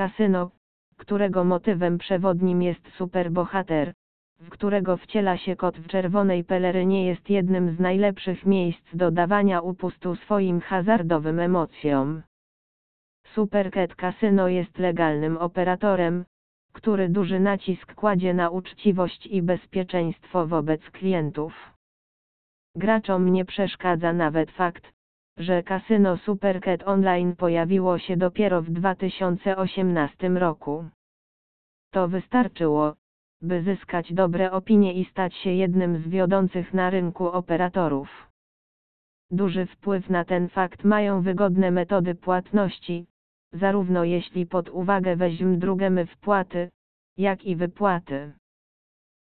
Casino, którego motywem przewodnim jest superbohater, w którego wciela się kot w czerwonej pelerynie jest jednym z najlepszych miejsc do dawania upustu swoim hazardowym emocjom. Supercat Casino jest legalnym operatorem, który duży nacisk kładzie na uczciwość i bezpieczeństwo wobec klientów. Graczom nie przeszkadza nawet fakt, że kasyno Supercat Online pojawiło się dopiero w 2018 roku. To wystarczyło, by zyskać dobre opinie i stać się jednym z wiodących na rynku operatorów. Duży wpływ na ten fakt mają wygodne metody płatności, zarówno jeśli pod uwagę weźmy drugemy wpłaty, jak i wypłaty.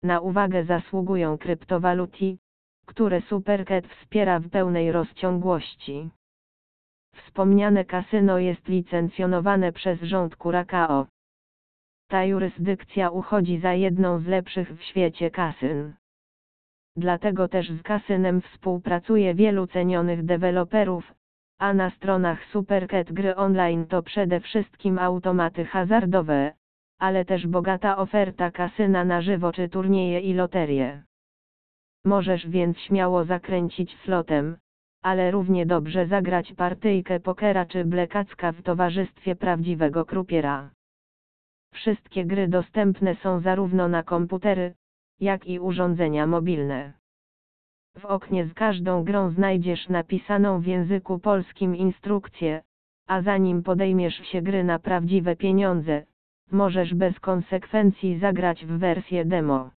Na uwagę zasługują kryptowaluty, które Supercat wspiera w pełnej rozciągłości. Wspomniane kasyno jest licencjonowane przez rząd Curacao. Ta jurysdykcja uchodzi za jedną z lepszych w świecie kasyn. Dlatego też z kasynem współpracuje wielu cenionych deweloperów, a na stronach Supercat gry online to przede wszystkim automaty hazardowe, ale też bogata oferta kasyna na żywo czy turnieje i loterie. Możesz więc śmiało zakręcić slotem, ale równie dobrze zagrać partyjkę pokera czy blekacka w towarzystwie prawdziwego krupiera. Wszystkie gry dostępne są zarówno na komputery, jak i urządzenia mobilne. W oknie z każdą grą znajdziesz napisaną w języku polskim instrukcję, a zanim podejmiesz się gry na prawdziwe pieniądze, możesz bez konsekwencji zagrać w wersję demo.